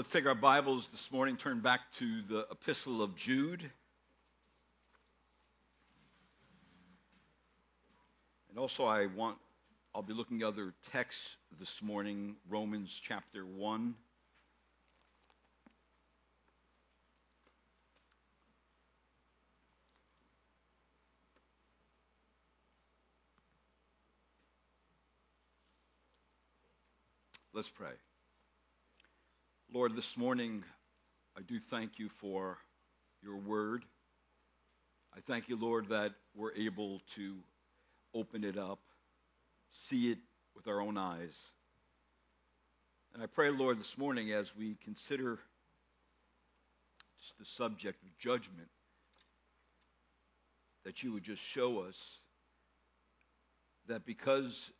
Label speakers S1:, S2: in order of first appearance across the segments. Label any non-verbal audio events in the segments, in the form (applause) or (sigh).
S1: Let's take our Bibles this morning, turn back to the Epistle of Jude. And also, I want, I'll be looking at other texts this morning, Romans chapter 1. Let's pray. Lord, this morning I do thank you for your word. I thank you, Lord, that we're able to open it up, see it with our own eyes. And I pray, Lord, this morning as we consider just the subject of judgment, that you would just show us that because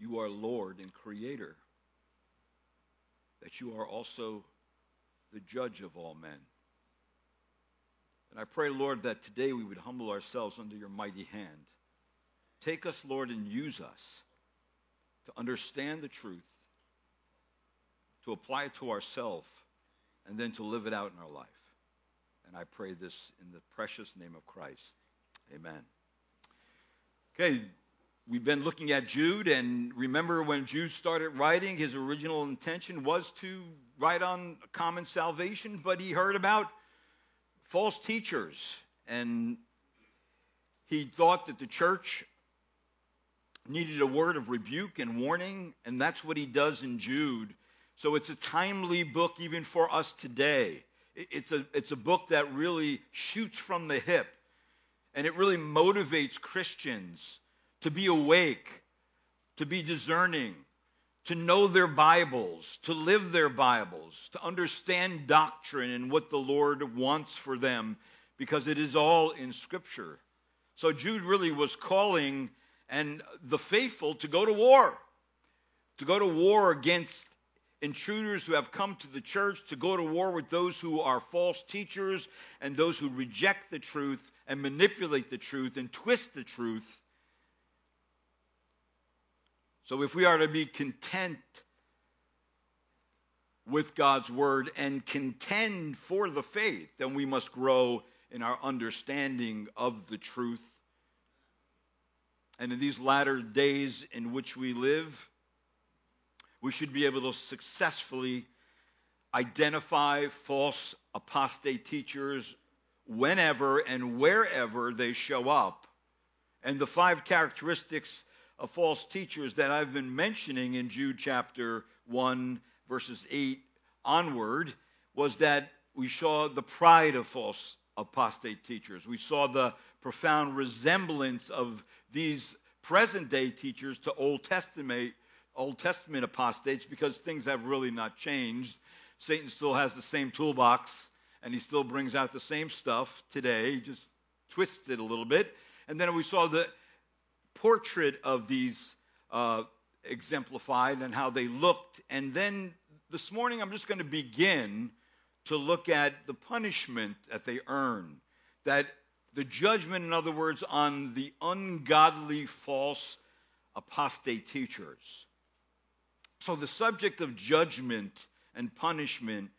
S1: you are Lord and Creator, that you are also the judge of all men. And I pray, Lord, that today we would humble ourselves under your mighty hand. Take us, Lord, and use us to understand the truth, to apply it to ourselves, and then to live it out in our life. And I pray this in the precious name of Christ. Amen. Okay, We've been looking at Jude, and remember when Jude started writing, his original intention was to write on common salvation, but he heard about false teachers, and he thought that the church needed a word of rebuke and warning, and that's what he does in Jude. So it's a timely book even for us today. It's a, it's a book that really shoots from the hip, and it really motivates Christians to be awake, to be discerning, to know their Bibles, to live their Bibles, to understand doctrine and what the Lord wants for them, because it is all in Scripture. So Jude really was calling and the faithful to go to war, to go to war against intruders who have come to the church, to go to war with those who are false teachers and those who reject the truth and manipulate the truth and twist the truth so if we are to be content with God's word and contend for the faith, then we must grow in our understanding of the truth. And in these latter days in which we live, we should be able to successfully identify false apostate teachers whenever and wherever they show up. And the five characteristics of false teachers that I've been mentioning in Jude chapter 1, verses 8 onward, was that we saw the pride of false apostate teachers. We saw the profound resemblance of these present day teachers to Old Testament Old Testament apostates because things have really not changed. Satan still has the same toolbox and he still brings out the same stuff today. He just twists it a little bit. And then we saw the portrait of these uh, exemplified and how they looked. And then this morning, I'm just going to begin to look at the punishment that they earn. That the judgment, in other words, on the ungodly, false, apostate teachers. So the subject of judgment and punishment,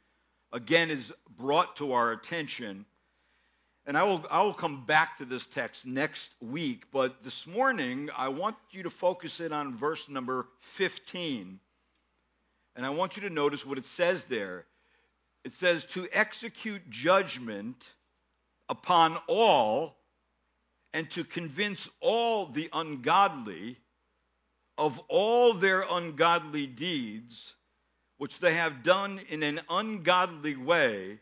S1: again, is brought to our attention and I will, I will come back to this text next week, but this morning I want you to focus in on verse number 15. And I want you to notice what it says there. It says, to execute judgment upon all and to convince all the ungodly of all their ungodly deeds, which they have done in an ungodly way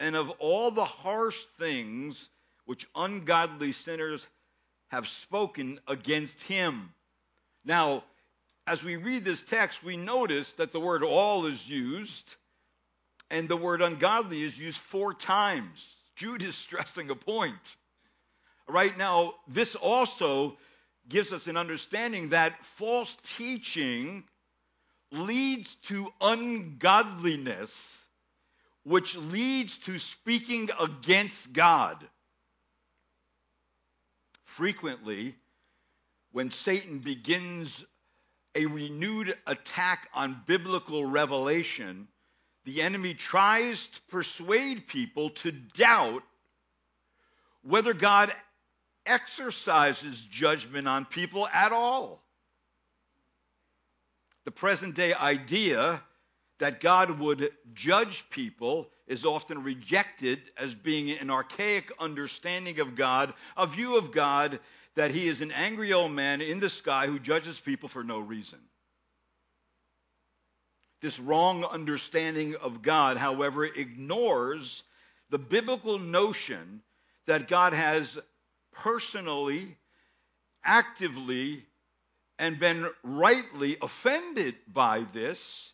S1: and of all the harsh things which ungodly sinners have spoken against him. Now, as we read this text, we notice that the word all is used and the word ungodly is used four times. Jude is (laughs) stressing a point. Right now, this also gives us an understanding that false teaching leads to ungodliness which leads to speaking against God. Frequently, when Satan begins a renewed attack on biblical revelation, the enemy tries to persuade people to doubt whether God exercises judgment on people at all. The present day idea that God would judge people is often rejected as being an archaic understanding of God, a view of God that he is an angry old man in the sky who judges people for no reason. This wrong understanding of God, however, ignores the biblical notion that God has personally, actively, and been rightly offended by this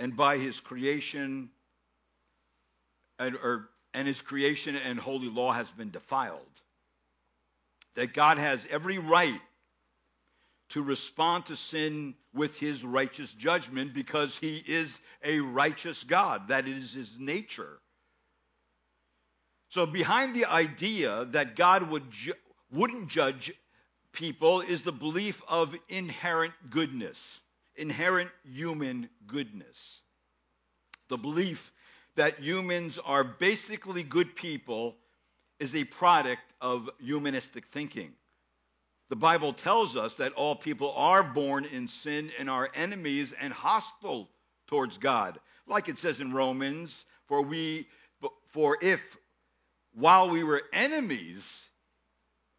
S1: and by his creation and, or, and his creation and holy law has been defiled. That God has every right to respond to sin with his righteous judgment because he is a righteous God. That is his nature. So, behind the idea that God would ju- wouldn't judge people is the belief of inherent goodness, inherent human goodness. The belief that humans are basically good people is a product of humanistic thinking. The Bible tells us that all people are born in sin and are enemies and hostile towards God. Like it says in Romans, for we for if while we were enemies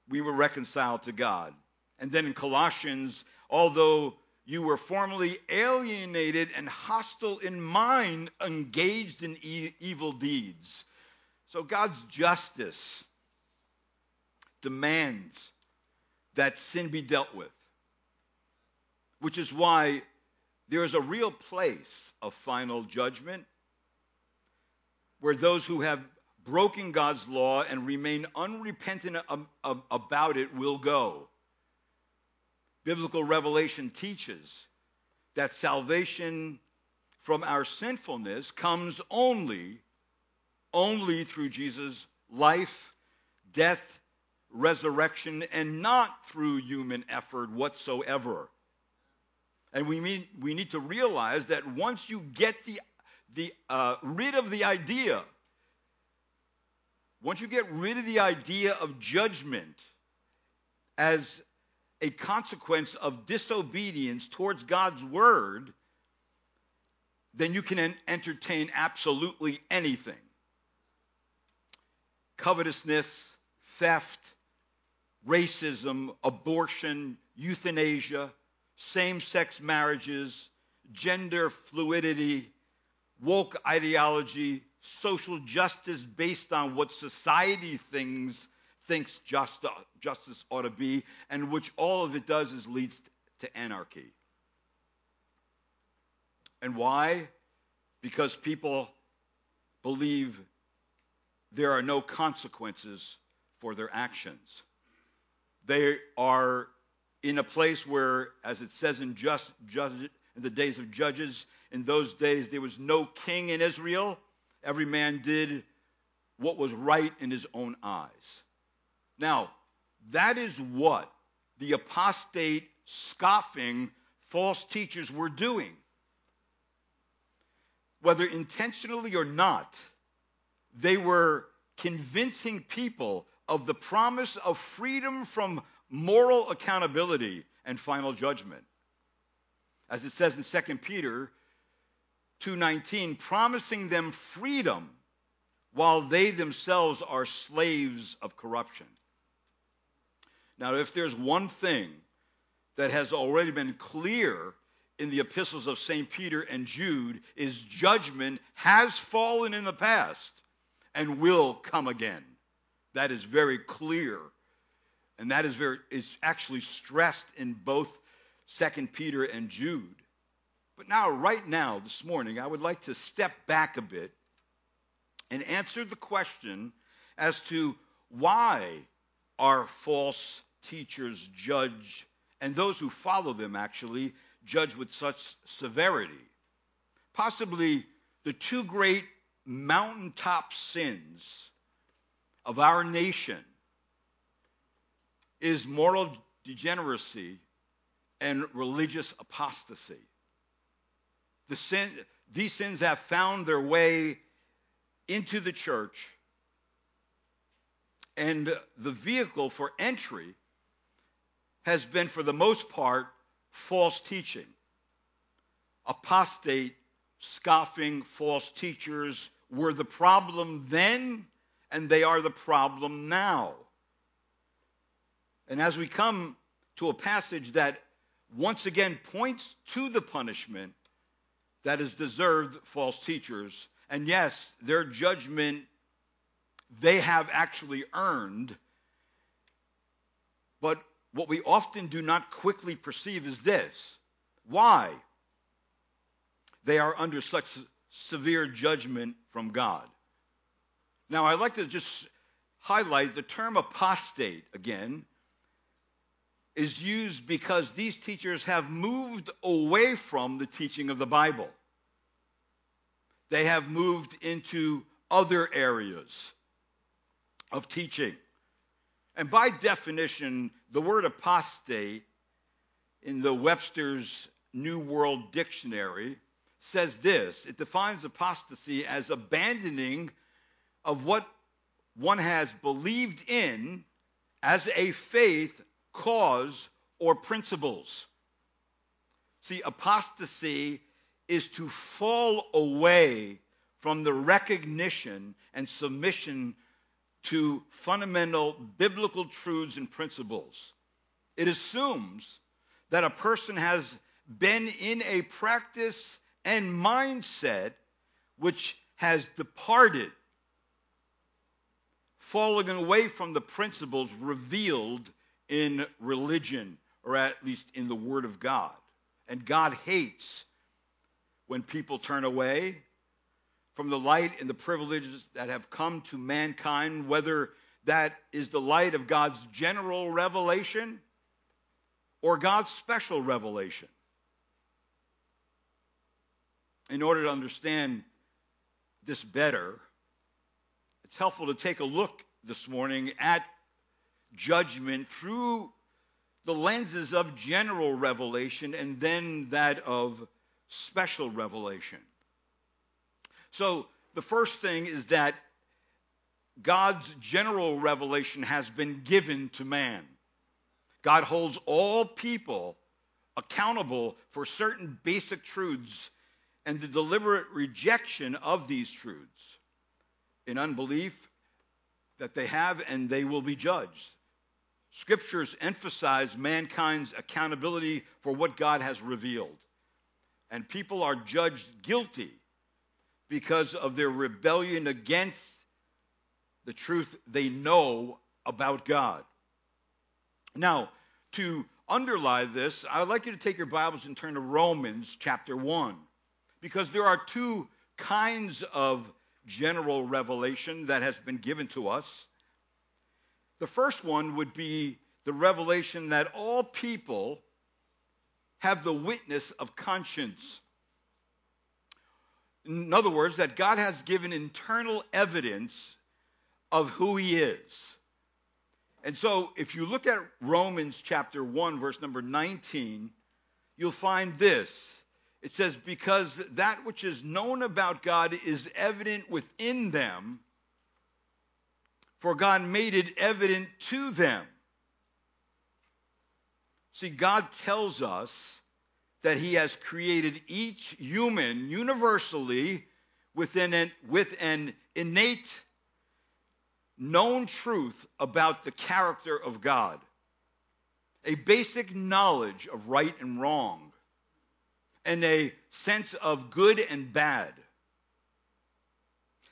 S1: we were reconciled to God. And then in Colossians, although you were formerly alienated and hostile in mind, engaged in e- evil deeds. So God's justice demands that sin be dealt with. Which is why there is a real place of final judgment where those who have broken God's law and remain unrepentant about it will go. Biblical revelation teaches that salvation from our sinfulness comes only only through Jesus' life, death, resurrection and not through human effort whatsoever. And we, mean, we need to realize that once you get the, the, uh, rid of the idea, once you get rid of the idea of judgment as a consequence of disobedience towards God's word, then you can entertain absolutely anything. Covetousness, theft, racism, abortion, euthanasia, same sex marriages, gender fluidity, woke ideology, social justice based on what society thinks thinks just, justice ought to be, and which all of it does is leads to anarchy. And why? Because people believe there are no consequences for their actions. They are in a place where, as it says in just, just in the days of Judges, in those days there was no king in Israel. Every man did what was right in his own eyes. Now, that is what the apostate, scoffing, false teachers were doing. Whether intentionally or not, they were convincing people of the promise of freedom from moral accountability and final judgment. As it says in 2 Peter 2:19, promising them freedom while they themselves are slaves of corruption. Now, if there's one thing that has already been clear in the epistles of St. Peter and Jude is judgment has fallen in the past and will come again. That is very clear. And that is very is actually stressed in both 2 Peter and Jude. But now, right now, this morning, I would like to step back a bit and answer the question as to why are false teachers judge, and those who follow them actually judge with such severity. Possibly the two great mountaintop sins of our nation is moral degeneracy and religious apostasy. The sin, these sins have found their way into the church, and the vehicle for entry has been, for the most part, false teaching. Apostate, scoffing, false teachers were the problem then, and they are the problem now. And as we come to a passage that once again points to the punishment that is deserved false teachers, and yes, their judgment they have actually earned. But what we often do not quickly perceive is this why they are under such severe judgment from God. Now, I'd like to just highlight the term apostate again is used because these teachers have moved away from the teaching of the Bible. They have moved into other areas of teaching. And by definition, the word apostate in the Webster's New World Dictionary says this it defines apostasy as abandoning of what one has believed in as a faith cause, or principles. See, apostasy is to fall away from the recognition and submission to fundamental biblical truths and principles. It assumes that a person has been in a practice and mindset which has departed, falling away from the principles revealed in religion, or at least in the Word of God. And God hates when people turn away from the light and the privileges that have come to mankind, whether that is the light of God's general revelation or God's special revelation. In order to understand this better, it's helpful to take a look this morning at judgment through the lenses of general revelation and then that of special revelation. So, the first thing is that God's general revelation has been given to man. God holds all people accountable for certain basic truths and the deliberate rejection of these truths in unbelief that they have and they will be judged. Scriptures emphasize mankind's accountability for what God has revealed. And people are judged guilty because of their rebellion against the truth they know about God. Now, to underlie this, I would like you to take your Bibles and turn to Romans chapter 1, because there are two kinds of general revelation that has been given to us. The first one would be the revelation that all people have the witness of conscience. In other words, that God has given internal evidence of who he is. And so, if you look at Romans chapter 1, verse number 19, you'll find this. It says, Because that which is known about God is evident within them for God made it evident to them. See, God tells us that He has created each human universally within an, with an innate known truth about the character of God, a basic knowledge of right and wrong, and a sense of good and bad.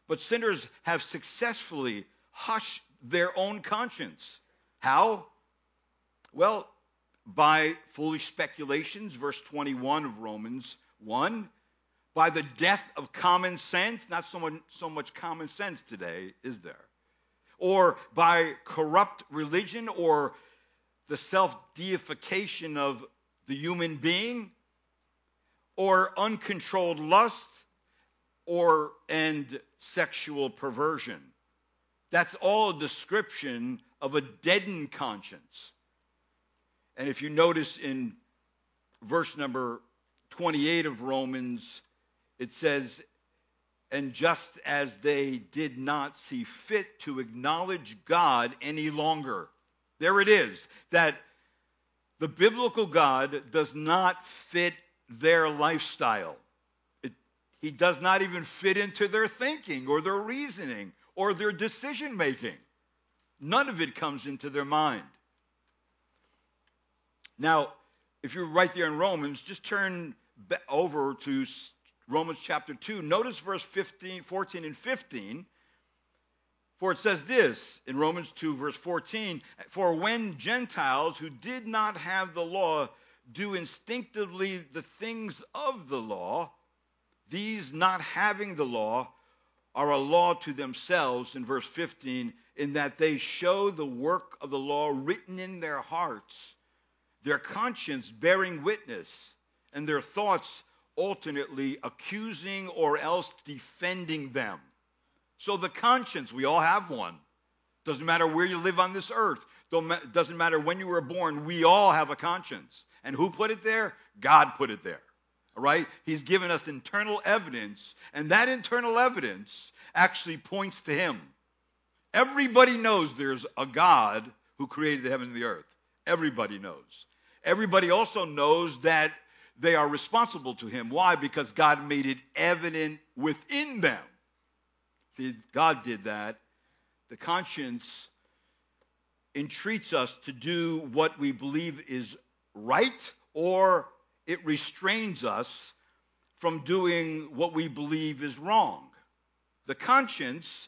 S1: But sinners have successfully hushed their own conscience. How? Well, by foolish speculations, verse 21 of Romans 1, by the death of common sense, not so much, so much common sense today, is there? Or by corrupt religion or the self deification of the human being, or uncontrolled lust, or and sexual perversion. That's all a description of a deadened conscience. And if you notice in verse number 28 of Romans, it says, and just as they did not see fit to acknowledge God any longer. There it is, that the biblical God does not fit their lifestyle. It, he does not even fit into their thinking or their reasoning or their decision making. None of it comes into their mind. Now, if you're right there in Romans, just turn over to Romans chapter 2. Notice verse 15, 14 and 15. For it says this in Romans 2, verse 14 For when Gentiles who did not have the law do instinctively the things of the law, these not having the law are a law to themselves, in verse 15, in that they show the work of the law written in their hearts, their conscience bearing witness, and their thoughts alternately accusing or else defending them. So the conscience, we all have one. Doesn't matter where you live on this earth. Doesn't matter when you were born. We all have a conscience. And who put it there? God put it there. All right? He's given us internal evidence, and that internal evidence actually points to Him. Everybody knows there's a God who created the heaven and the earth. Everybody knows. Everybody also knows that they are responsible to him. Why? Because God made it evident within them. See, God did that. The conscience entreats us to do what we believe is right, or it restrains us from doing what we believe is wrong. The conscience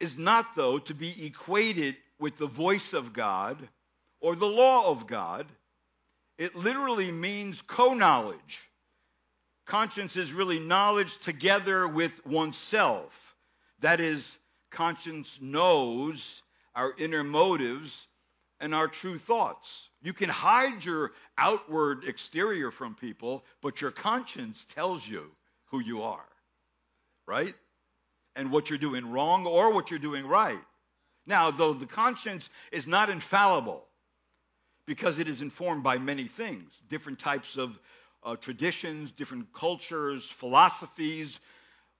S1: is not, though, to be equated with the voice of God or the law of God. It literally means co knowledge. Conscience is really knowledge together with oneself. That is, conscience knows our inner motives and our true thoughts. You can hide your outward exterior from people, but your conscience tells you who you are, right? And what you're doing wrong or what you're doing right. Now, though the conscience is not infallible, because it is informed by many things different types of uh, traditions, different cultures, philosophies,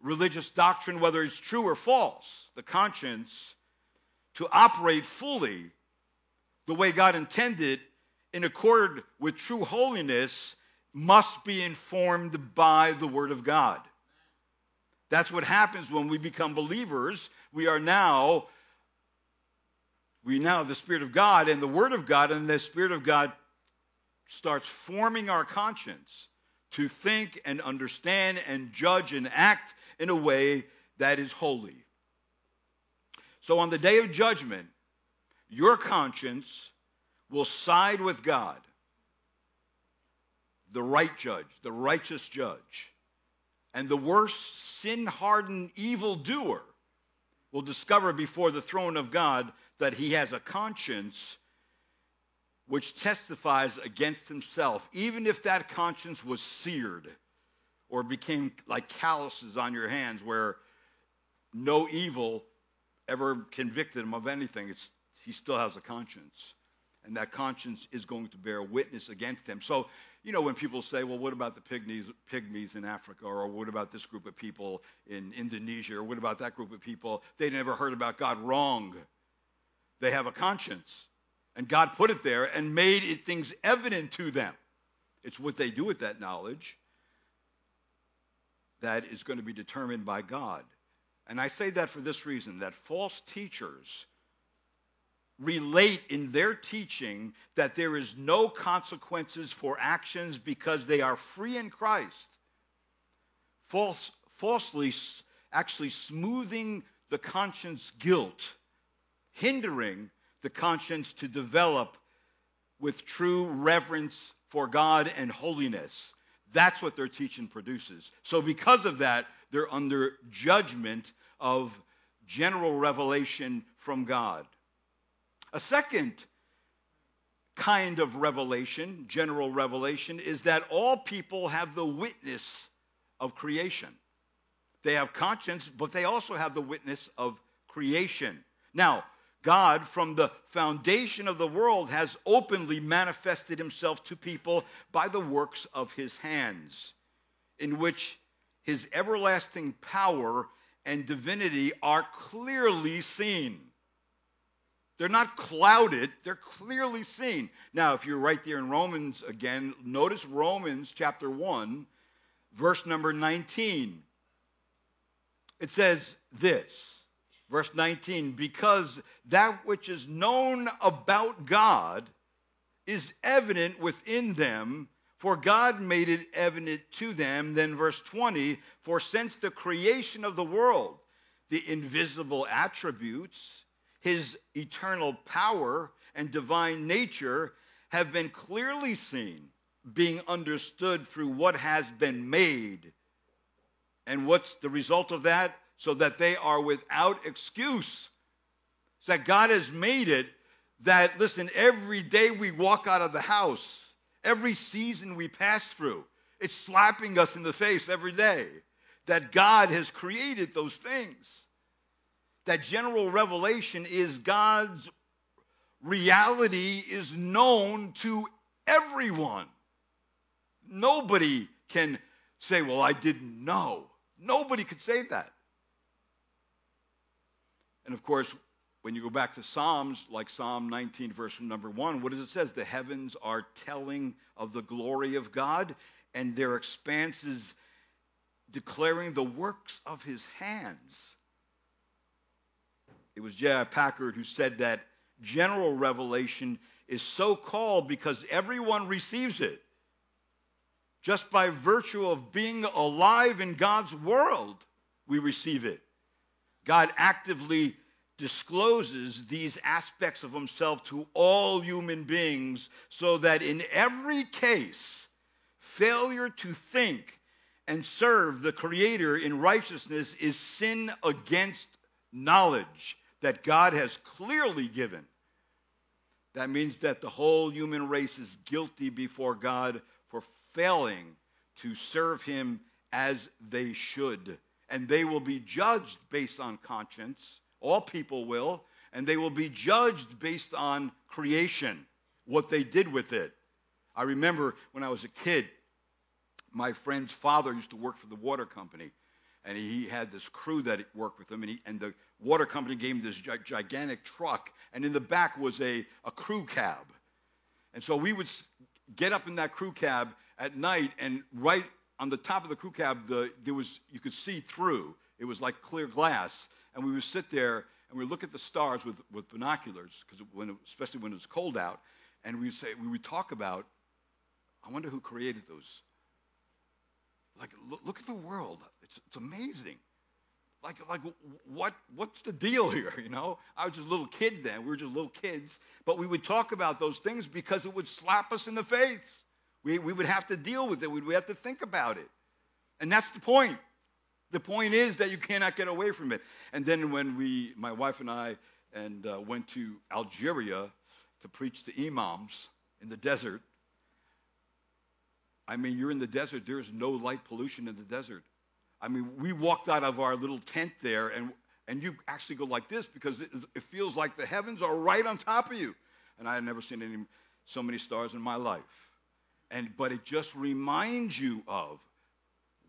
S1: religious doctrine, whether it's true or false. The conscience, to operate fully the way God intended in accord with true holiness, must be informed by the Word of God. That's what happens when we become believers. We are now we now have the Spirit of God and the Word of God, and the Spirit of God starts forming our conscience to think and understand and judge and act in a way that is holy. So on the day of judgment, your conscience will side with God, the right judge, the righteous judge. And the worst sin hardened evildoer will discover before the throne of God that he has a conscience which testifies against himself, even if that conscience was seared or became like calluses on your hands where no evil ever convicted him of anything. It's, he still has a conscience. And that conscience is going to bear witness against him. So, you know, when people say, well, what about the pygmies, pygmies in Africa? Or what about this group of people in Indonesia? Or what about that group of people? They never heard about God. Wrong. They have a conscience. And God put it there and made it things evident to them. It's what they do with that knowledge that is going to be determined by God. And I say that for this reason that false teachers relate in their teaching that there is no consequences for actions because they are free in Christ. False, falsely actually smoothing the conscience guilt hindering the conscience to develop with true reverence for God and holiness. That's what their teaching produces. So, because of that, they're under judgment of general revelation from God. A second kind of revelation, general revelation, is that all people have the witness of creation. They have conscience, but they also have the witness of creation. Now, God, from the foundation of the world, has openly manifested himself to people by the works of his hands, in which his everlasting power and divinity are clearly seen. They're not clouded, they're clearly seen. Now, if you're right there in Romans again, notice Romans chapter 1, verse number 19. It says this, verse 19, because that which is known about God is evident within them, for God made it evident to them. Then, verse 20, for since the creation of the world, the invisible attributes, his eternal power and divine nature have been clearly seen, being understood through what has been made. And what's the result of that? So that they are without excuse. So that God has made it that, listen, every day we walk out of the house, every season we pass through, it's slapping us in the face every day that God has created those things that general revelation is God's reality is known to everyone. Nobody can say, Well, I didn't know. Nobody could say that. And of course, when you go back to Psalms, like Psalm 19, verse number 1, what does it say? The heavens are telling of the glory of God, and their expanses declaring the works of his hands. It was J.I. Packer who said that general revelation is so called because everyone receives it. Just by virtue of being alive in God's world, we receive it. God actively discloses these aspects of himself to all human beings so that in every case, failure to think and serve the Creator in righteousness is sin against knowledge that God has clearly given. That means that the whole human race is guilty before God for failing to serve Him as they should. And they will be judged based on conscience. All people will. And they will be judged based on creation, what they did with it. I remember when I was a kid, my friend's father used to work for the water company and he had this crew that worked with him, and, he, and the water company gave him this gigantic truck, and in the back was a, a crew cab. And so we would get up in that crew cab at night, and right on the top of the crew cab, the, there was you could see through. It was like clear glass, and we would sit there and we would look at the stars with, with binoculars, because when especially when it was cold out, and we would say we would talk about, I wonder who created those like, look, look at the world. It's, it's amazing. Like, like what, what's the deal (laughs) here? You know, I was just a little kid then. We were just little kids. But we would talk about those things because it would slap us in the face. We, we would have to deal with it. We'd, we have to think about it. And that's the point. The point is that you cannot get away from it. And then when we, my wife and I, and uh, went to Algeria to preach to imams in the desert, I mean, you're in the desert. There's no light pollution in the desert. I mean, we walked out of our little tent there, and and you actually go like this because it, it feels like the heavens are right on top of you. And I had never seen any so many stars in my life. And but it just reminds you of,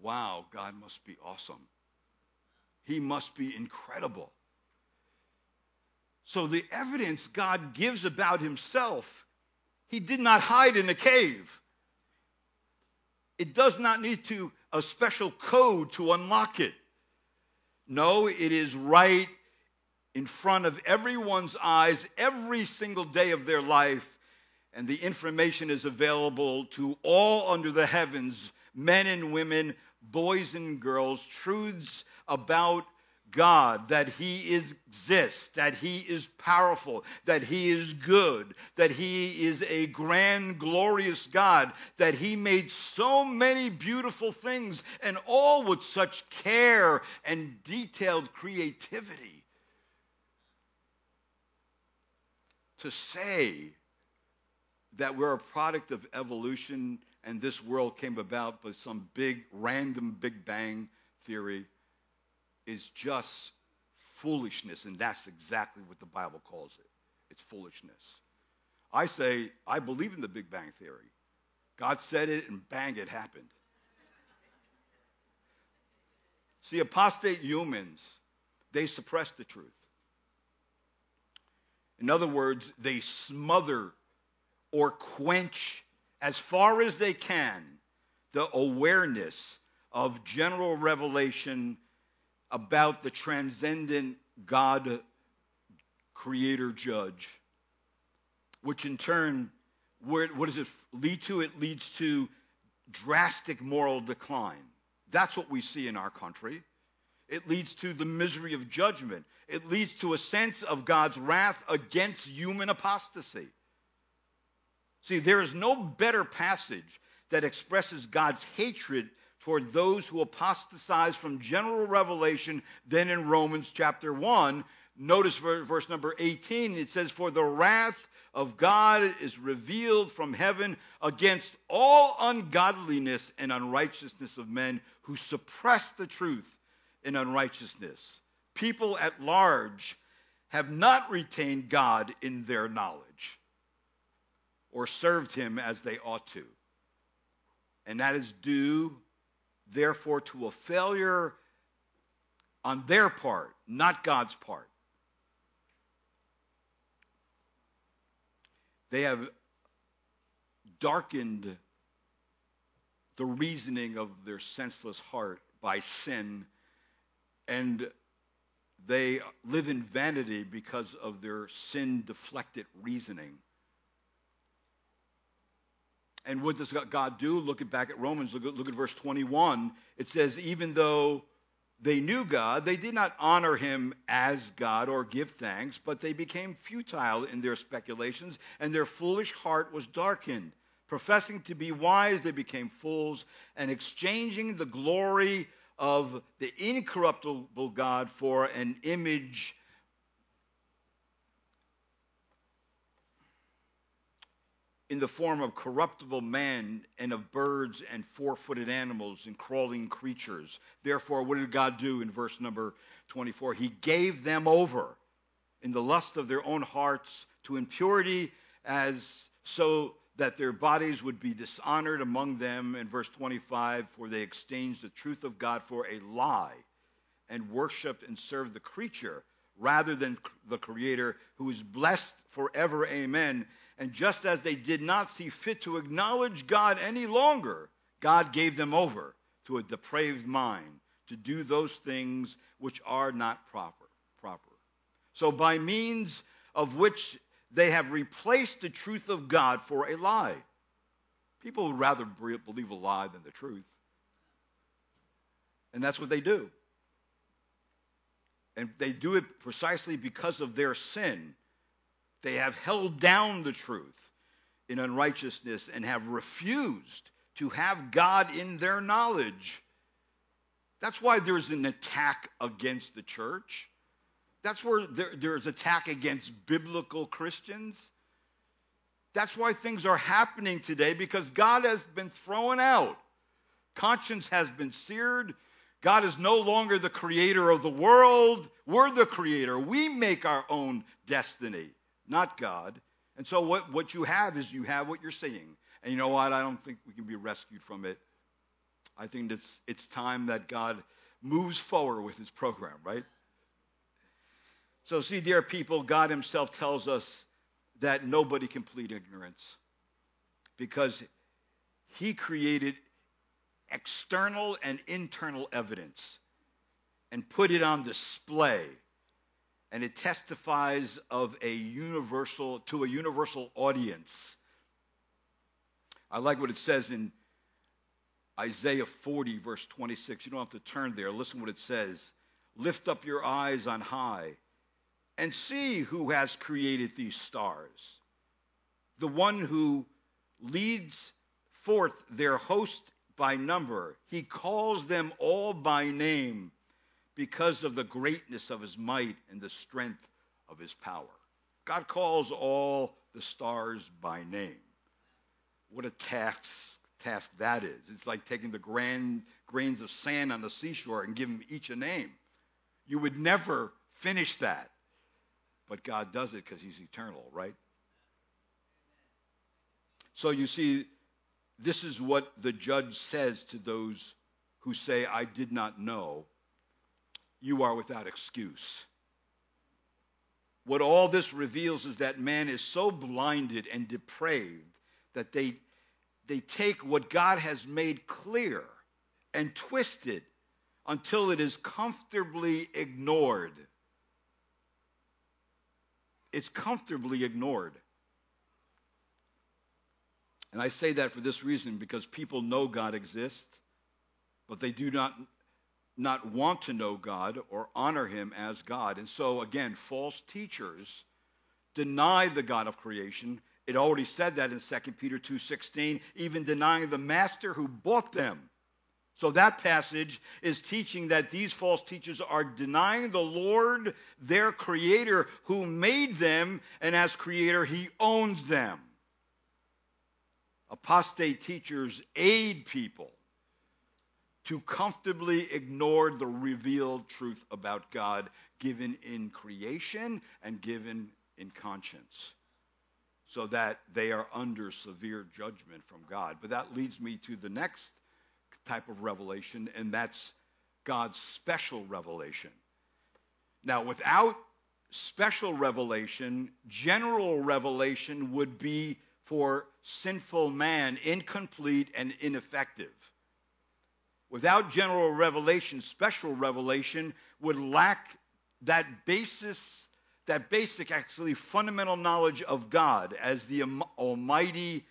S1: wow, God must be awesome. He must be incredible. So the evidence God gives about himself, he did not hide in a cave. It does not need to a special code to unlock it. No, it is right in front of everyone's eyes every single day of their life, and the information is available to all under the heavens, men and women, boys and girls, truths about God, that He exists, that He is powerful, that He is good, that He is a grand, glorious God, that He made so many beautiful things, and all with such care and detailed creativity. To say that we're a product of evolution and this world came about by some big, random Big Bang theory is just foolishness, and that's exactly what the Bible calls it. It's foolishness. I say, I believe in the Big Bang Theory. God said it, and bang, it happened. See, apostate humans, they suppress the truth. In other words, they smother or quench as far as they can the awareness of general revelation about the transcendent God creator judge, which in turn, what does it lead to? It leads to drastic moral decline. That's what we see in our country. It leads to the misery of judgment. It leads to a sense of God's wrath against human apostasy. See, there is no better passage that expresses God's hatred toward those who apostatize from general revelation than in Romans chapter 1. Notice verse number 18. It says, For the wrath of God is revealed from heaven against all ungodliness and unrighteousness of men who suppress the truth in unrighteousness. People at large have not retained God in their knowledge or served him as they ought to. And that is due, therefore, to a failure on their part, not God's part. They have darkened the reasoning of their senseless heart by sin, and they live in vanity because of their sin deflected reasoning. And what does God do? Look at back at Romans, look at, look at verse 21. It says, even though they knew God, they did not honor him as God or give thanks, but they became futile in their speculations, and their foolish heart was darkened. Professing to be wise, they became fools, and exchanging the glory of the incorruptible God for an image in the form of corruptible man and of birds and four footed animals and crawling creatures. Therefore, what did God do in verse number 24? He gave them over in the lust of their own hearts to impurity as so that their bodies would be dishonored among them. In verse 25, for they exchanged the truth of God for a lie and worshiped and served the creature rather than the creator who is blessed forever. Amen. And just as they did not see fit to acknowledge God any longer, God gave them over to a depraved mind to do those things which are not proper. proper. So by means of which they have replaced the truth of God for a lie. People would rather believe a lie than the truth. And that's what they do. And they do it precisely because of their sin they have held down the truth in unrighteousness and have refused to have God in their knowledge. That's why there's an attack against the church. That's where there, there's attack against biblical Christians. That's why things are happening today because God has been thrown out. Conscience has been seared. God is no longer the creator of the world. We're the creator. We make our own destiny not God. And so what, what you have is you have what you're seeing. And you know what? I don't think we can be rescued from it. I think it's, it's time that God moves forward with his program, right? So, see, dear people, God himself tells us that nobody can plead ignorance because he created external and internal evidence and put it on display and it testifies of a universal to a universal audience. I like what it says in Isaiah 40 verse 26. You don't have to turn there. Listen what it says. Lift up your eyes on high and see who has created these stars. The one who leads forth their host by number. He calls them all by name because of the greatness of his might and the strength of his power. God calls all the stars by name. What a task, task that is. It's like taking the grand grains of sand on the seashore and giving each a name. You would never finish that. But God does it because he's eternal, right? So you see, this is what the judge says to those who say, I did not know you are without excuse. What all this reveals is that man is so blinded and depraved that they, they take what God has made clear and twist it until it is comfortably ignored. It's comfortably ignored. And I say that for this reason because people know God exists, but they do not not want to know God or honor him as God. And so again, false teachers deny the God of creation. It already said that in 2 Peter 2:16, even denying the master who bought them. So that passage is teaching that these false teachers are denying the Lord, their creator who made them, and as creator he owns them. Apostate teachers aid people to comfortably ignore the revealed truth about God given in creation and given in conscience so that they are under severe judgment from God. But that leads me to the next type of revelation, and that's God's special revelation. Now, without special revelation, general revelation would be for sinful man incomplete and ineffective. Without general revelation, special revelation would lack that basis, that basic, actually fundamental knowledge of God as the Almighty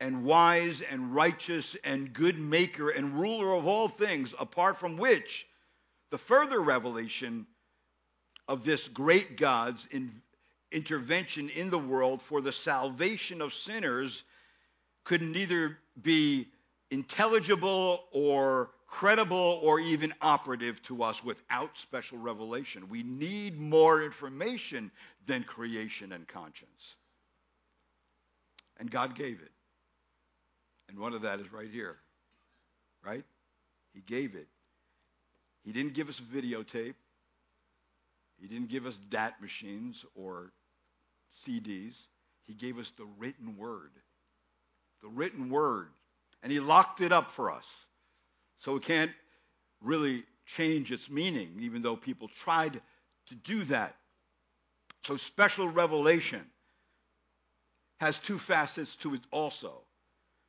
S1: and wise and righteous and good maker and ruler of all things, apart from which the further revelation of this great God's in, intervention in the world for the salvation of sinners could neither be intelligible or credible or even operative to us without special revelation. We need more information than creation and conscience. And God gave it. And one of that is right here. Right? He gave it. He didn't give us a videotape. He didn't give us DAT machines or CDs. He gave us the written word. The written word. And he locked it up for us. So it can't really change its meaning, even though people tried to do that. So special revelation has two facets to it also.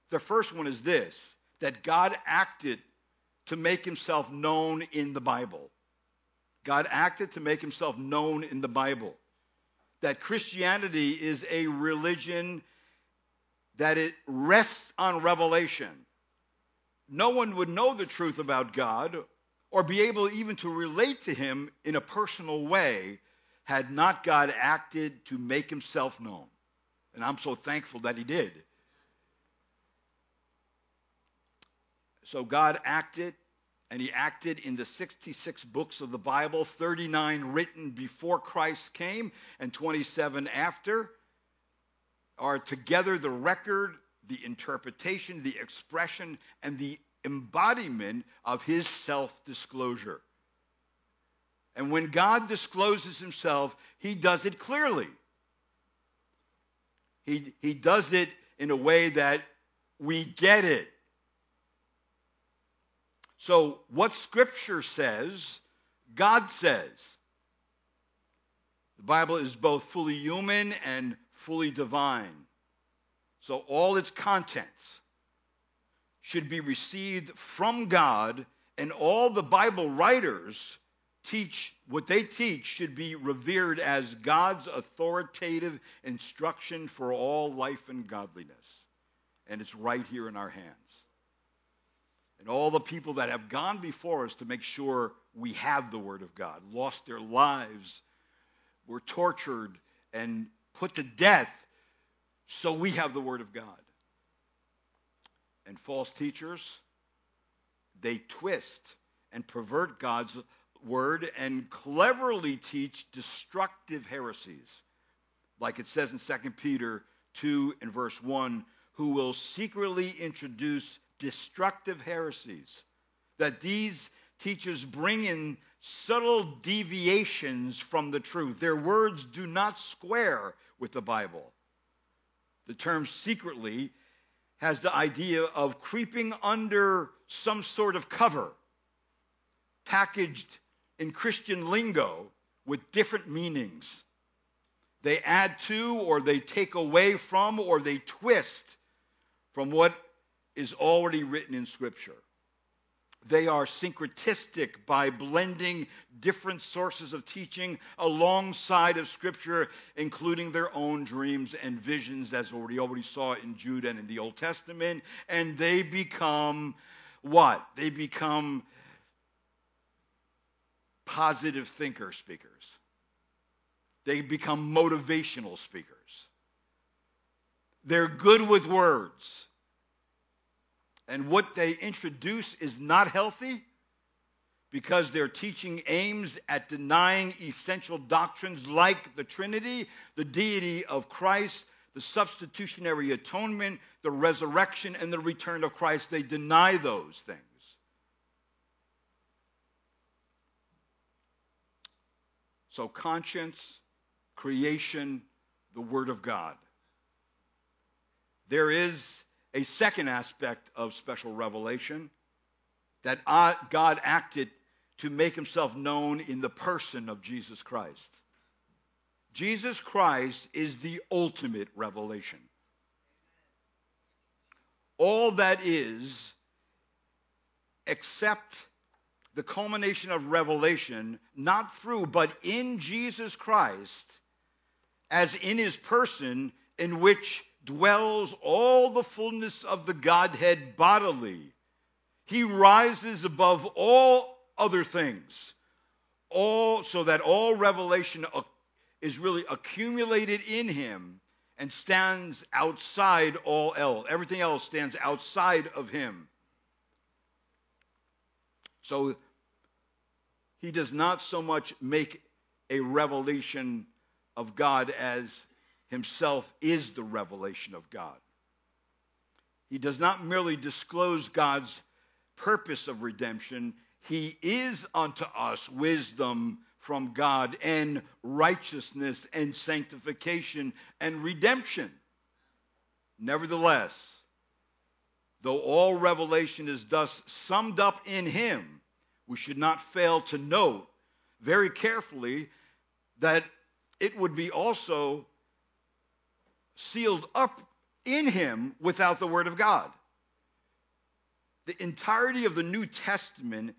S1: The first one is this that God acted to make himself known in the Bible. God acted to make himself known in the Bible. That Christianity is a religion that it rests on revelation no one would know the truth about God or be able even to relate to him in a personal way had not God acted to make himself known. And I'm so thankful that he did. So God acted, and he acted in the 66 books of the Bible, 39 written before Christ came and 27 after, are together the record the interpretation, the expression, and the embodiment of his self disclosure. And when God discloses himself, he does it clearly. He, he does it in a way that we get it. So, what Scripture says, God says. The Bible is both fully human and fully divine. So all its contents should be received from God, and all the Bible writers teach what they teach should be revered as God's authoritative instruction for all life and godliness. And it's right here in our hands. And all the people that have gone before us to make sure we have the Word of God, lost their lives, were tortured and put to death so we have the Word of God. And false teachers, they twist and pervert God's Word and cleverly teach destructive heresies. Like it says in 2 Peter 2 and verse 1 who will secretly introduce destructive heresies. That these teachers bring in subtle deviations from the truth. Their words do not square with the Bible. The term secretly has the idea of creeping under some sort of cover, packaged in Christian lingo with different meanings. They add to, or they take away from, or they twist from what is already written in Scripture. They are syncretistic by blending different sources of teaching alongside of Scripture, including their own dreams and visions, as we already saw in Jude and in the Old Testament. And they become what? They become positive thinker speakers. They become motivational speakers. They're good with words and what they introduce is not healthy because their teaching aims at denying essential doctrines like the Trinity, the deity of Christ, the substitutionary atonement, the resurrection, and the return of Christ. They deny those things. So, conscience, creation, the Word of God. There is a second aspect of special revelation that God acted to make himself known in the person of Jesus Christ. Jesus Christ is the ultimate revelation. All that is, except the culmination of revelation, not through, but in Jesus Christ, as in his person, in which dwells all the fullness of the Godhead bodily. He rises above all other things, all so that all revelation is really accumulated in him and stands outside all else. Everything else stands outside of him. So he does not so much make a revelation of God as himself is the revelation of God. He does not merely disclose God's purpose of redemption, he is unto us wisdom from God and righteousness and sanctification and redemption. Nevertheless, though all revelation is thus summed up in him, we should not fail to note very carefully that it would be also sealed up in him without the Word of God. The entirety of the New Testament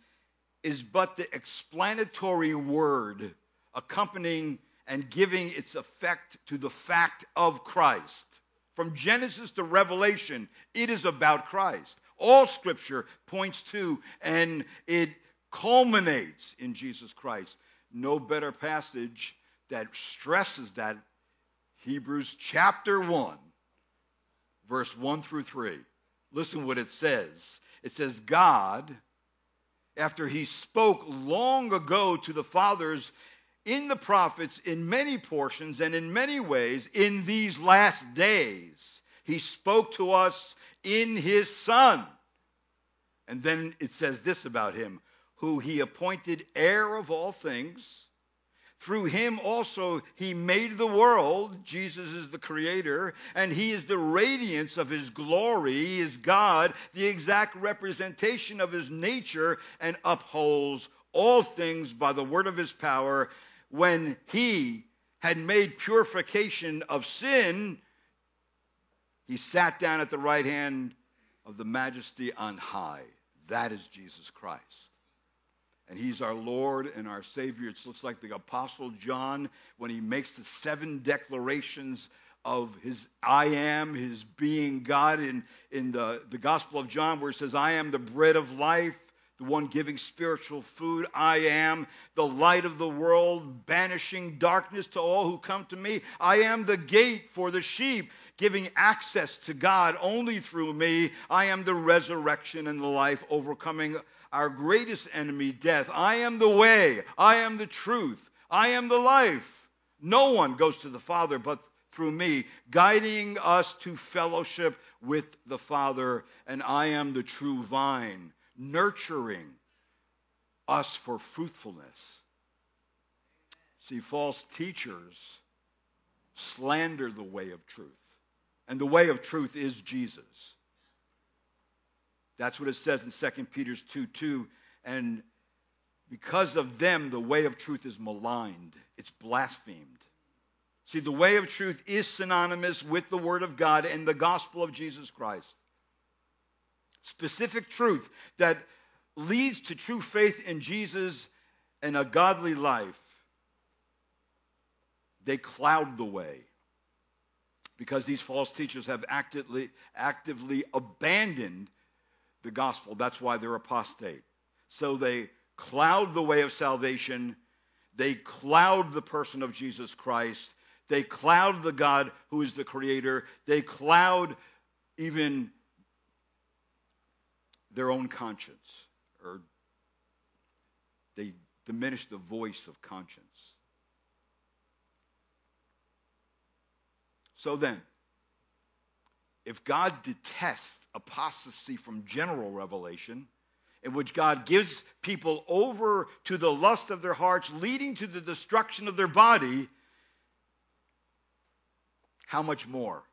S1: is but the explanatory word accompanying and giving its effect to the fact of Christ. From Genesis to Revelation, it is about Christ. All scripture points to and it culminates in Jesus Christ. No better passage that stresses that Hebrews chapter 1, verse 1 through 3. Listen what it says. It says, God, after he spoke long ago to the fathers in the prophets in many portions and in many ways in these last days, he spoke to us in his Son. And then it says this about him, who he appointed heir of all things through him also he made the world. Jesus is the creator, and he is the radiance of his glory. He is God, the exact representation of his nature, and upholds all things by the word of his power. When he had made purification of sin, he sat down at the right hand of the majesty on high. That is Jesus Christ and he's our Lord and our Savior. It looks like the Apostle John when he makes the seven declarations of his I am, his being God in, in the, the Gospel of John, where it says, I am the bread of life, the one giving spiritual food. I am the light of the world, banishing darkness to all who come to me. I am the gate for the sheep, giving access to God only through me. I am the resurrection and the life, overcoming our greatest enemy, death. I am the way. I am the truth. I am the life. No one goes to the Father but through me, guiding us to fellowship with the Father. And I am the true vine, nurturing us for fruitfulness. See, false teachers slander the way of truth. And the way of truth is Jesus. That's what it says in 2 Peter 2 2. And because of them, the way of truth is maligned, it's blasphemed. See, the way of truth is synonymous with the Word of God and the gospel of Jesus Christ. Specific truth that leads to true faith in Jesus and a godly life. They cloud the way because these false teachers have actively, actively abandoned the gospel. That's why they're apostate. So they cloud the way of salvation. They cloud the person of Jesus Christ. They cloud the God who is the creator. They cloud even their own conscience, or they diminish the voice of conscience. So then, if God detests apostasy from general revelation, in which God gives people over to the lust of their hearts, leading to the destruction of their body, how much more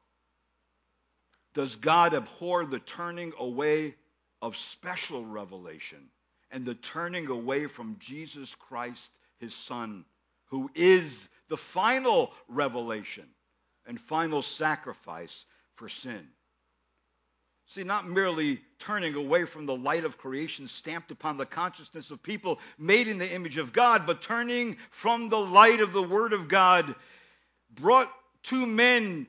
S1: does God abhor the turning away of special revelation and the turning away from Jesus Christ, his Son, who is the final revelation and final sacrifice for sin? See, not merely turning away from the light of creation stamped upon the consciousness of people made in the image of God, but turning from the light of the Word of God brought to men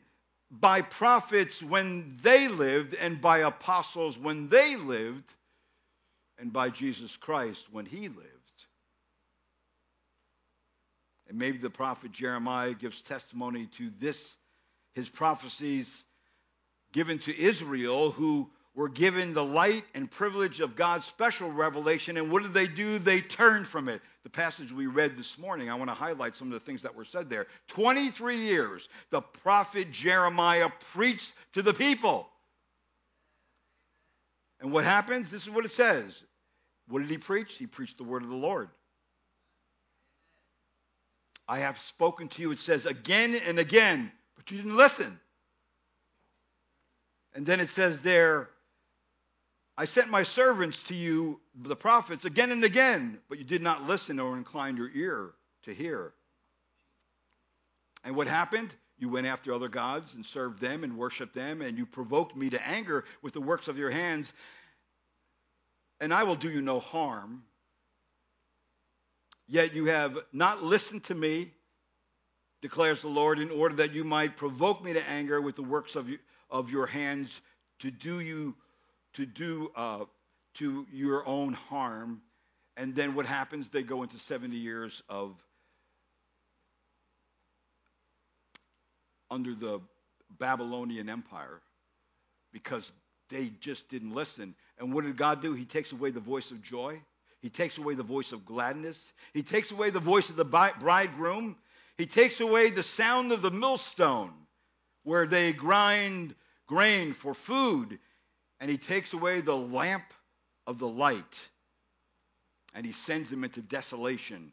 S1: by prophets when they lived, and by apostles when they lived, and by Jesus Christ when he lived. And maybe the prophet Jeremiah gives testimony to this, his prophecies given to Israel, who were given the light and privilege of God's special revelation. And what did they do? They turned from it. The passage we read this morning, I want to highlight some of the things that were said there. 23 years, the prophet Jeremiah preached to the people. And what happens? This is what it says. What did he preach? He preached the word of the Lord. I have spoken to you, it says again and again, but you didn't listen. And then it says there, I sent my servants to you, the prophets, again and again, but you did not listen or incline your ear to hear. And what happened? You went after other gods and served them and worshiped them, and you provoked me to anger with the works of your hands. And I will do you no harm. Yet you have not listened to me, declares the Lord, in order that you might provoke me to anger with the works of, you, of your hands to do you to do uh, to your own harm. And then what happens? They go into 70 years of under the Babylonian Empire because they just didn't listen. And what did God do? He takes away the voice of joy. He takes away the voice of gladness. He takes away the voice of the bridegroom. He takes away the sound of the millstone where they grind grain for food and he takes away the lamp of the light and he sends him into desolation.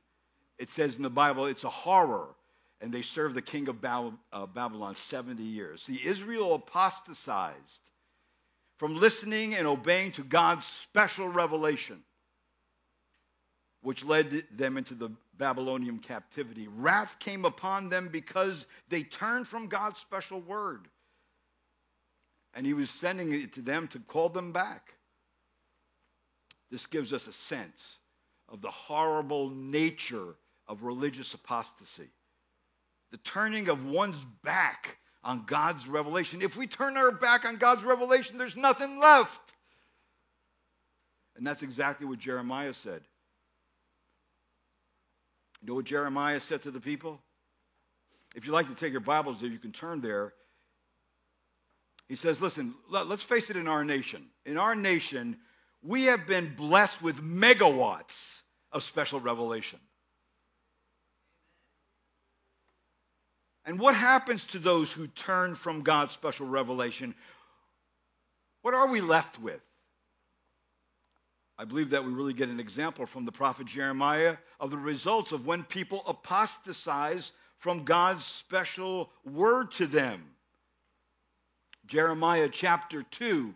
S1: It says in the Bible it's a horror. And they serve the king of uh, Babylon 70 years. See, Israel apostatized from listening and obeying to God's special revelation, which led them into the Babylonian captivity. Wrath came upon them because they turned from God's special word and he was sending it to them to call them back. This gives us a sense of the horrible nature of religious apostasy. The turning of one's back on God's revelation. If we turn our back on God's revelation, there's nothing left. And that's exactly what Jeremiah said. You know what Jeremiah said to the people? If you'd like to take your Bibles there, you can turn there he says, listen, let's face it in our nation. In our nation, we have been blessed with megawatts of special revelation. And what happens to those who turn from God's special revelation? What are we left with? I believe that we really get an example from the prophet Jeremiah of the results of when people apostatize from God's special word to them. Jeremiah chapter 2,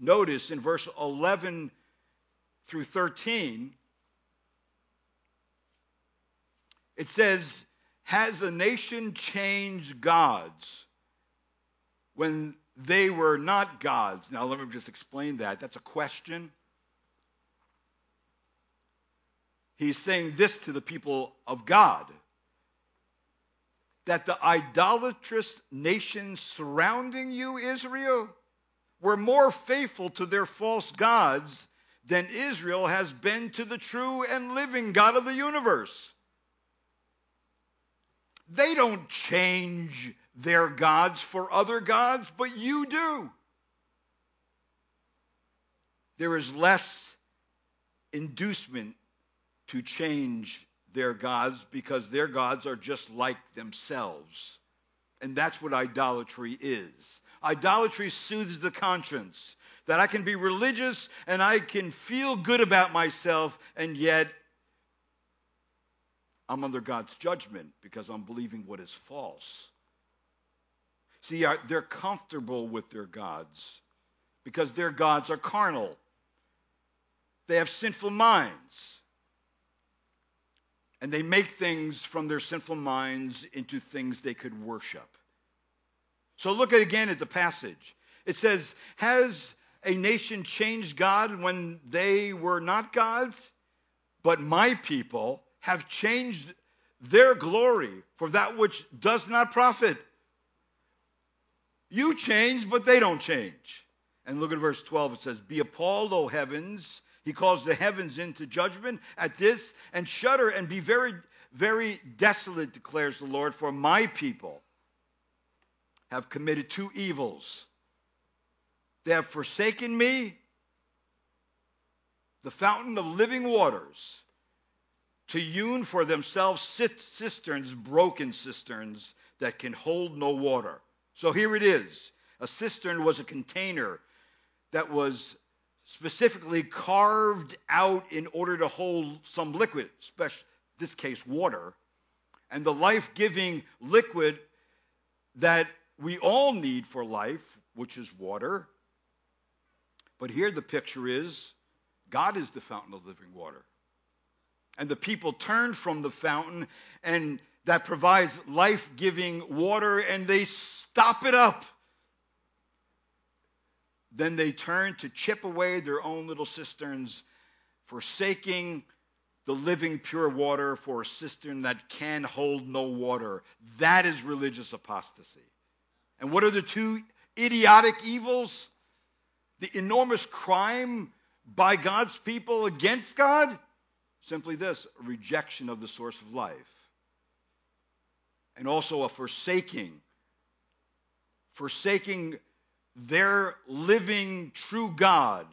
S1: notice in verse 11 through 13, It says, Has a nation changed gods when they were not gods? Now, let me just explain that. That's a question. He's saying this to the people of God that the idolatrous nations surrounding you, Israel, were more faithful to their false gods than Israel has been to the true and living God of the universe. They don't change their gods for other gods, but you do. There is less inducement to change their gods because their gods are just like themselves. And that's what idolatry is. Idolatry soothes the conscience. That I can be religious and I can feel good about myself, and yet I'm under God's judgment because I'm believing what is false. See, they're comfortable with their gods because their gods are carnal. They have sinful minds. And they make things from their sinful minds into things they could worship. So look again at the passage. It says, Has a nation changed God when they were not gods? But my people have changed their glory for that which does not profit. You change, but they don't change. And look at verse 12. It says, Be appalled, O heavens. He calls the heavens into judgment at this, and shudder and be very, very desolate, declares the Lord, for my people have committed two evils. They have forsaken me, the fountain of living waters, to hewn for themselves cisterns, broken cisterns that can hold no water. So here it is. A cistern was a container that was specifically carved out in order to hold some liquid, especially this case water, and the life-giving liquid that we all need for life, which is water. But here the picture is God is the fountain of living water. And the people turn from the fountain and that provides life-giving water and they stop it up. Then they turn to chip away their own little cisterns, forsaking the living pure water for a cistern that can hold no water. That is religious apostasy. And what are the two idiotic evils? The enormous crime by God's people against God? Simply this rejection of the source of life. And also a forsaking, forsaking their living true God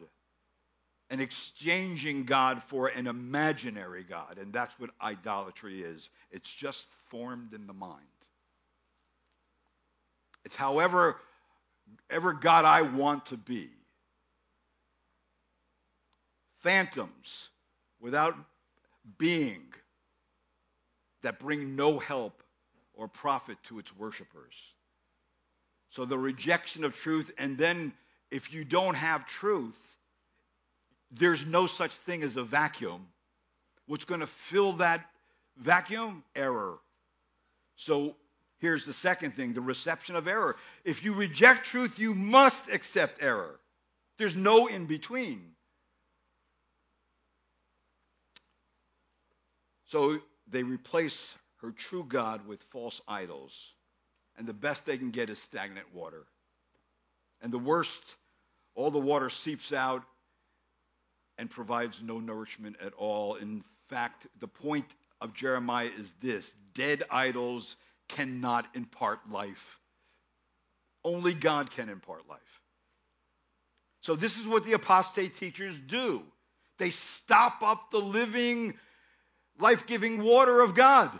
S1: and exchanging God for an imaginary God. And that's what idolatry is it's just formed in the mind. It's however ever God I want to be. Phantoms without being that bring no help or profit to its worshipers. So the rejection of truth, and then if you don't have truth, there's no such thing as a vacuum. What's going to fill that vacuum? Error. So Here's the second thing the reception of error. If you reject truth, you must accept error. There's no in between. So they replace her true God with false idols. And the best they can get is stagnant water. And the worst, all the water seeps out and provides no nourishment at all. In fact, the point of Jeremiah is this dead idols cannot impart life. Only God can impart life. So, this is what the apostate teachers do they stop up the living, life giving water of God.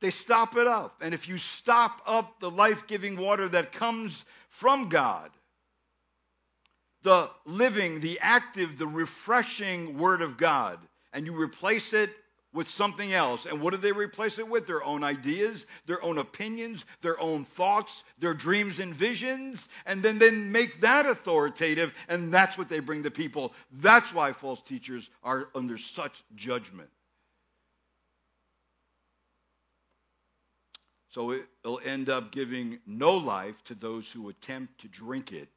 S1: They stop it up. And if you stop up the life giving water that comes from God, the living, the active, the refreshing Word of God, and you replace it with something else. And what do they replace it with? Their own ideas, their own opinions, their own thoughts, their dreams and visions, and then then make that authoritative, and that's what they bring to people. That's why false teachers are under such judgment. So it'll end up giving no life to those who attempt to drink it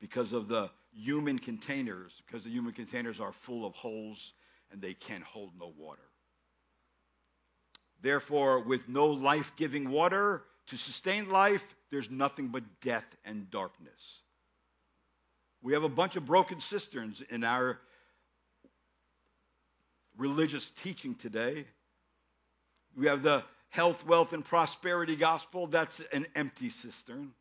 S1: because of the human containers, because the human containers are full of holes and they can hold no water. Therefore, with no life giving water to sustain life, there's nothing but death and darkness. We have a bunch of broken cisterns in our religious teaching today. We have the health, wealth, and prosperity gospel. That's an empty cistern.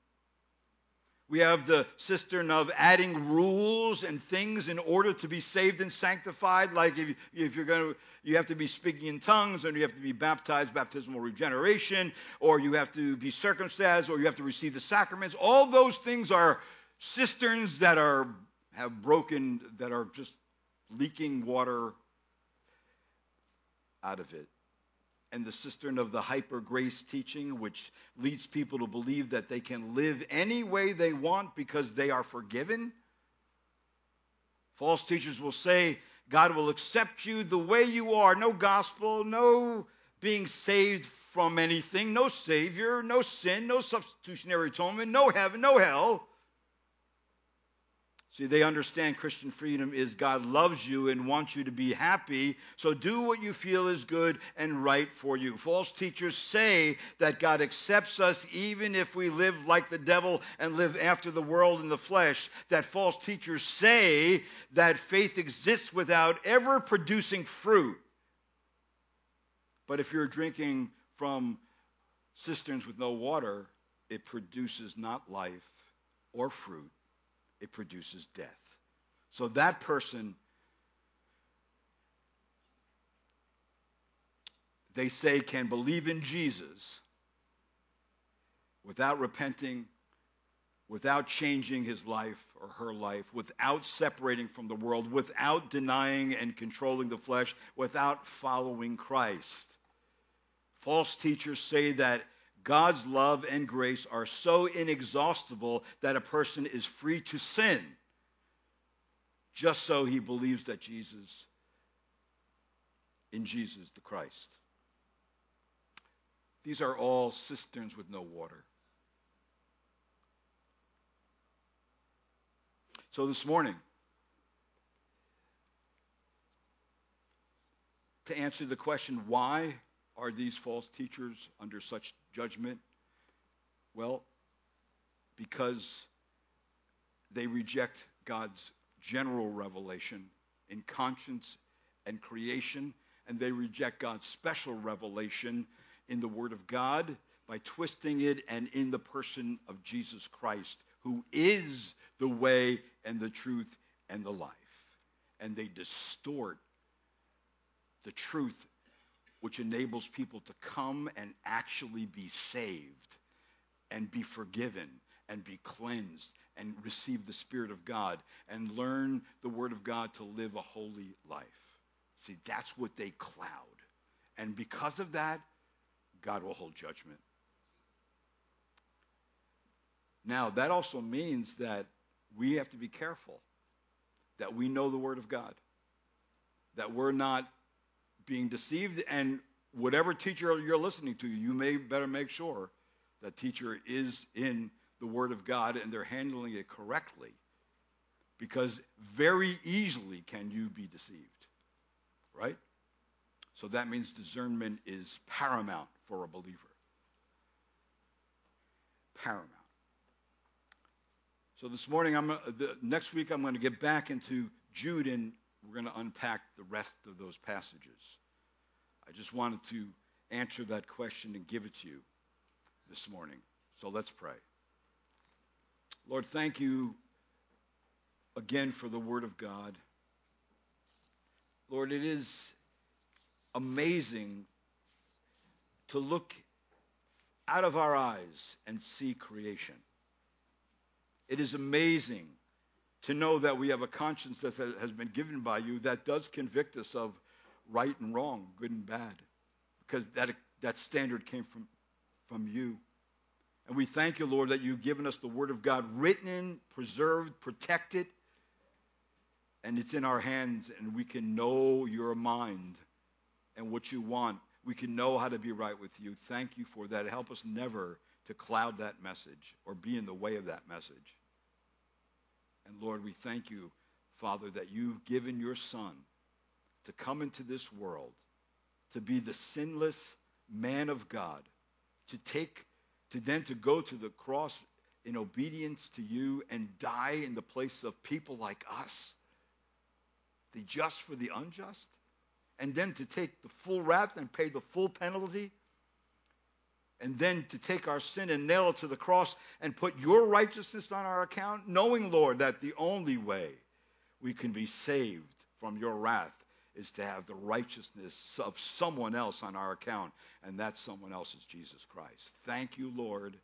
S1: We have the cistern of adding rules and things in order to be saved and sanctified. Like if, if you're going to, you have to be speaking in tongues, and you have to be baptized, baptismal regeneration, or you have to be circumcised, or you have to receive the sacraments. All those things are cisterns that are have broken, that are just leaking water out of it and the cistern of the hyper grace teaching, which leads people to believe that they can live any way they want because they are forgiven. False teachers will say God will accept you the way you are. No gospel, no being saved from anything, no Savior, no sin, no substitutionary atonement, no heaven, no hell. See, they understand Christian freedom is God loves you and wants you to be happy, so do what you feel is good and right for you. False teachers say that God accepts us even if we live like the devil and live after the world in the flesh. That false teachers say that faith exists without ever producing fruit. But if you're drinking from cisterns with no water, it produces not life or fruit it produces death. So that person, they say, can believe in Jesus without repenting, without changing his life or her life, without separating from the world, without denying and controlling the flesh, without following Christ. False teachers say that God's love and grace are so inexhaustible that a person is free to sin just so he believes that Jesus, in Jesus the Christ. These are all cisterns with no water. So this morning, to answer the question, why are these false teachers under such judgment? Well, because they reject God's general revelation in conscience and creation, and they reject God's special revelation in the Word of God by twisting it and in the person of Jesus Christ, who is the way and the truth and the life. And they distort the truth which enables people to come and actually be saved and be forgiven and be cleansed and receive the Spirit of God and learn the Word of God to live a holy life. See, that's what they cloud. And because of that, God will hold judgment. Now, that also means that we have to be careful that we know the Word of God, that we're not being deceived. And whatever teacher you're listening to, you may better make sure that teacher is in the Word of God and they're handling it correctly. Because very easily can you be deceived. Right? So that means discernment is paramount for a believer. Paramount. So this morning, I'm uh, the, next week, I'm going to get back into Jude and we're going to unpack the rest of those passages. I just wanted to answer that question and give it to you this morning. So let's pray. Lord, thank you again for the Word of God. Lord, it is amazing to look out of our eyes and see creation. It is amazing to know that we have a conscience that has been given by you that does convict us of right and wrong, good and bad, because that, that standard came from, from you. And we thank you, Lord, that you've given us the Word of God written, preserved, protected, and it's in our hands, and we can know your mind and what you want. we can know how to be right with you. Thank you for that. Help us never to cloud that message or be in the way of that message. And Lord, we thank you, Father, that you've given your Son to come into this world, to be the sinless man of God, to take, to then to go to the cross in obedience to you and die in the place of people like us, the just for the unjust, and then to take the full wrath and pay the full penalty, and then to take our sin and nail it to the cross and put your righteousness on our account, knowing, Lord, that the only way we can be saved from your wrath is to have the righteousness of someone else on our account, and that someone else is Jesus Christ. Thank you, Lord,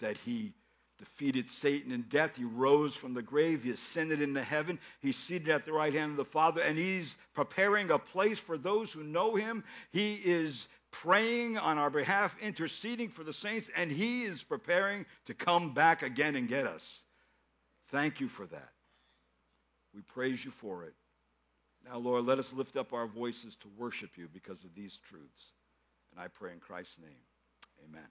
S1: that he defeated Satan and death. He rose from the grave. He ascended into heaven. He's seated at the right hand of the Father, and he's preparing a place for those who know him. He is praying on our behalf, interceding for the saints, and he is preparing to come back again and get us. Thank you for that. We praise you for it. Now, Lord, let us lift up our voices to worship you because of these truths. And I pray in Christ's name. Amen.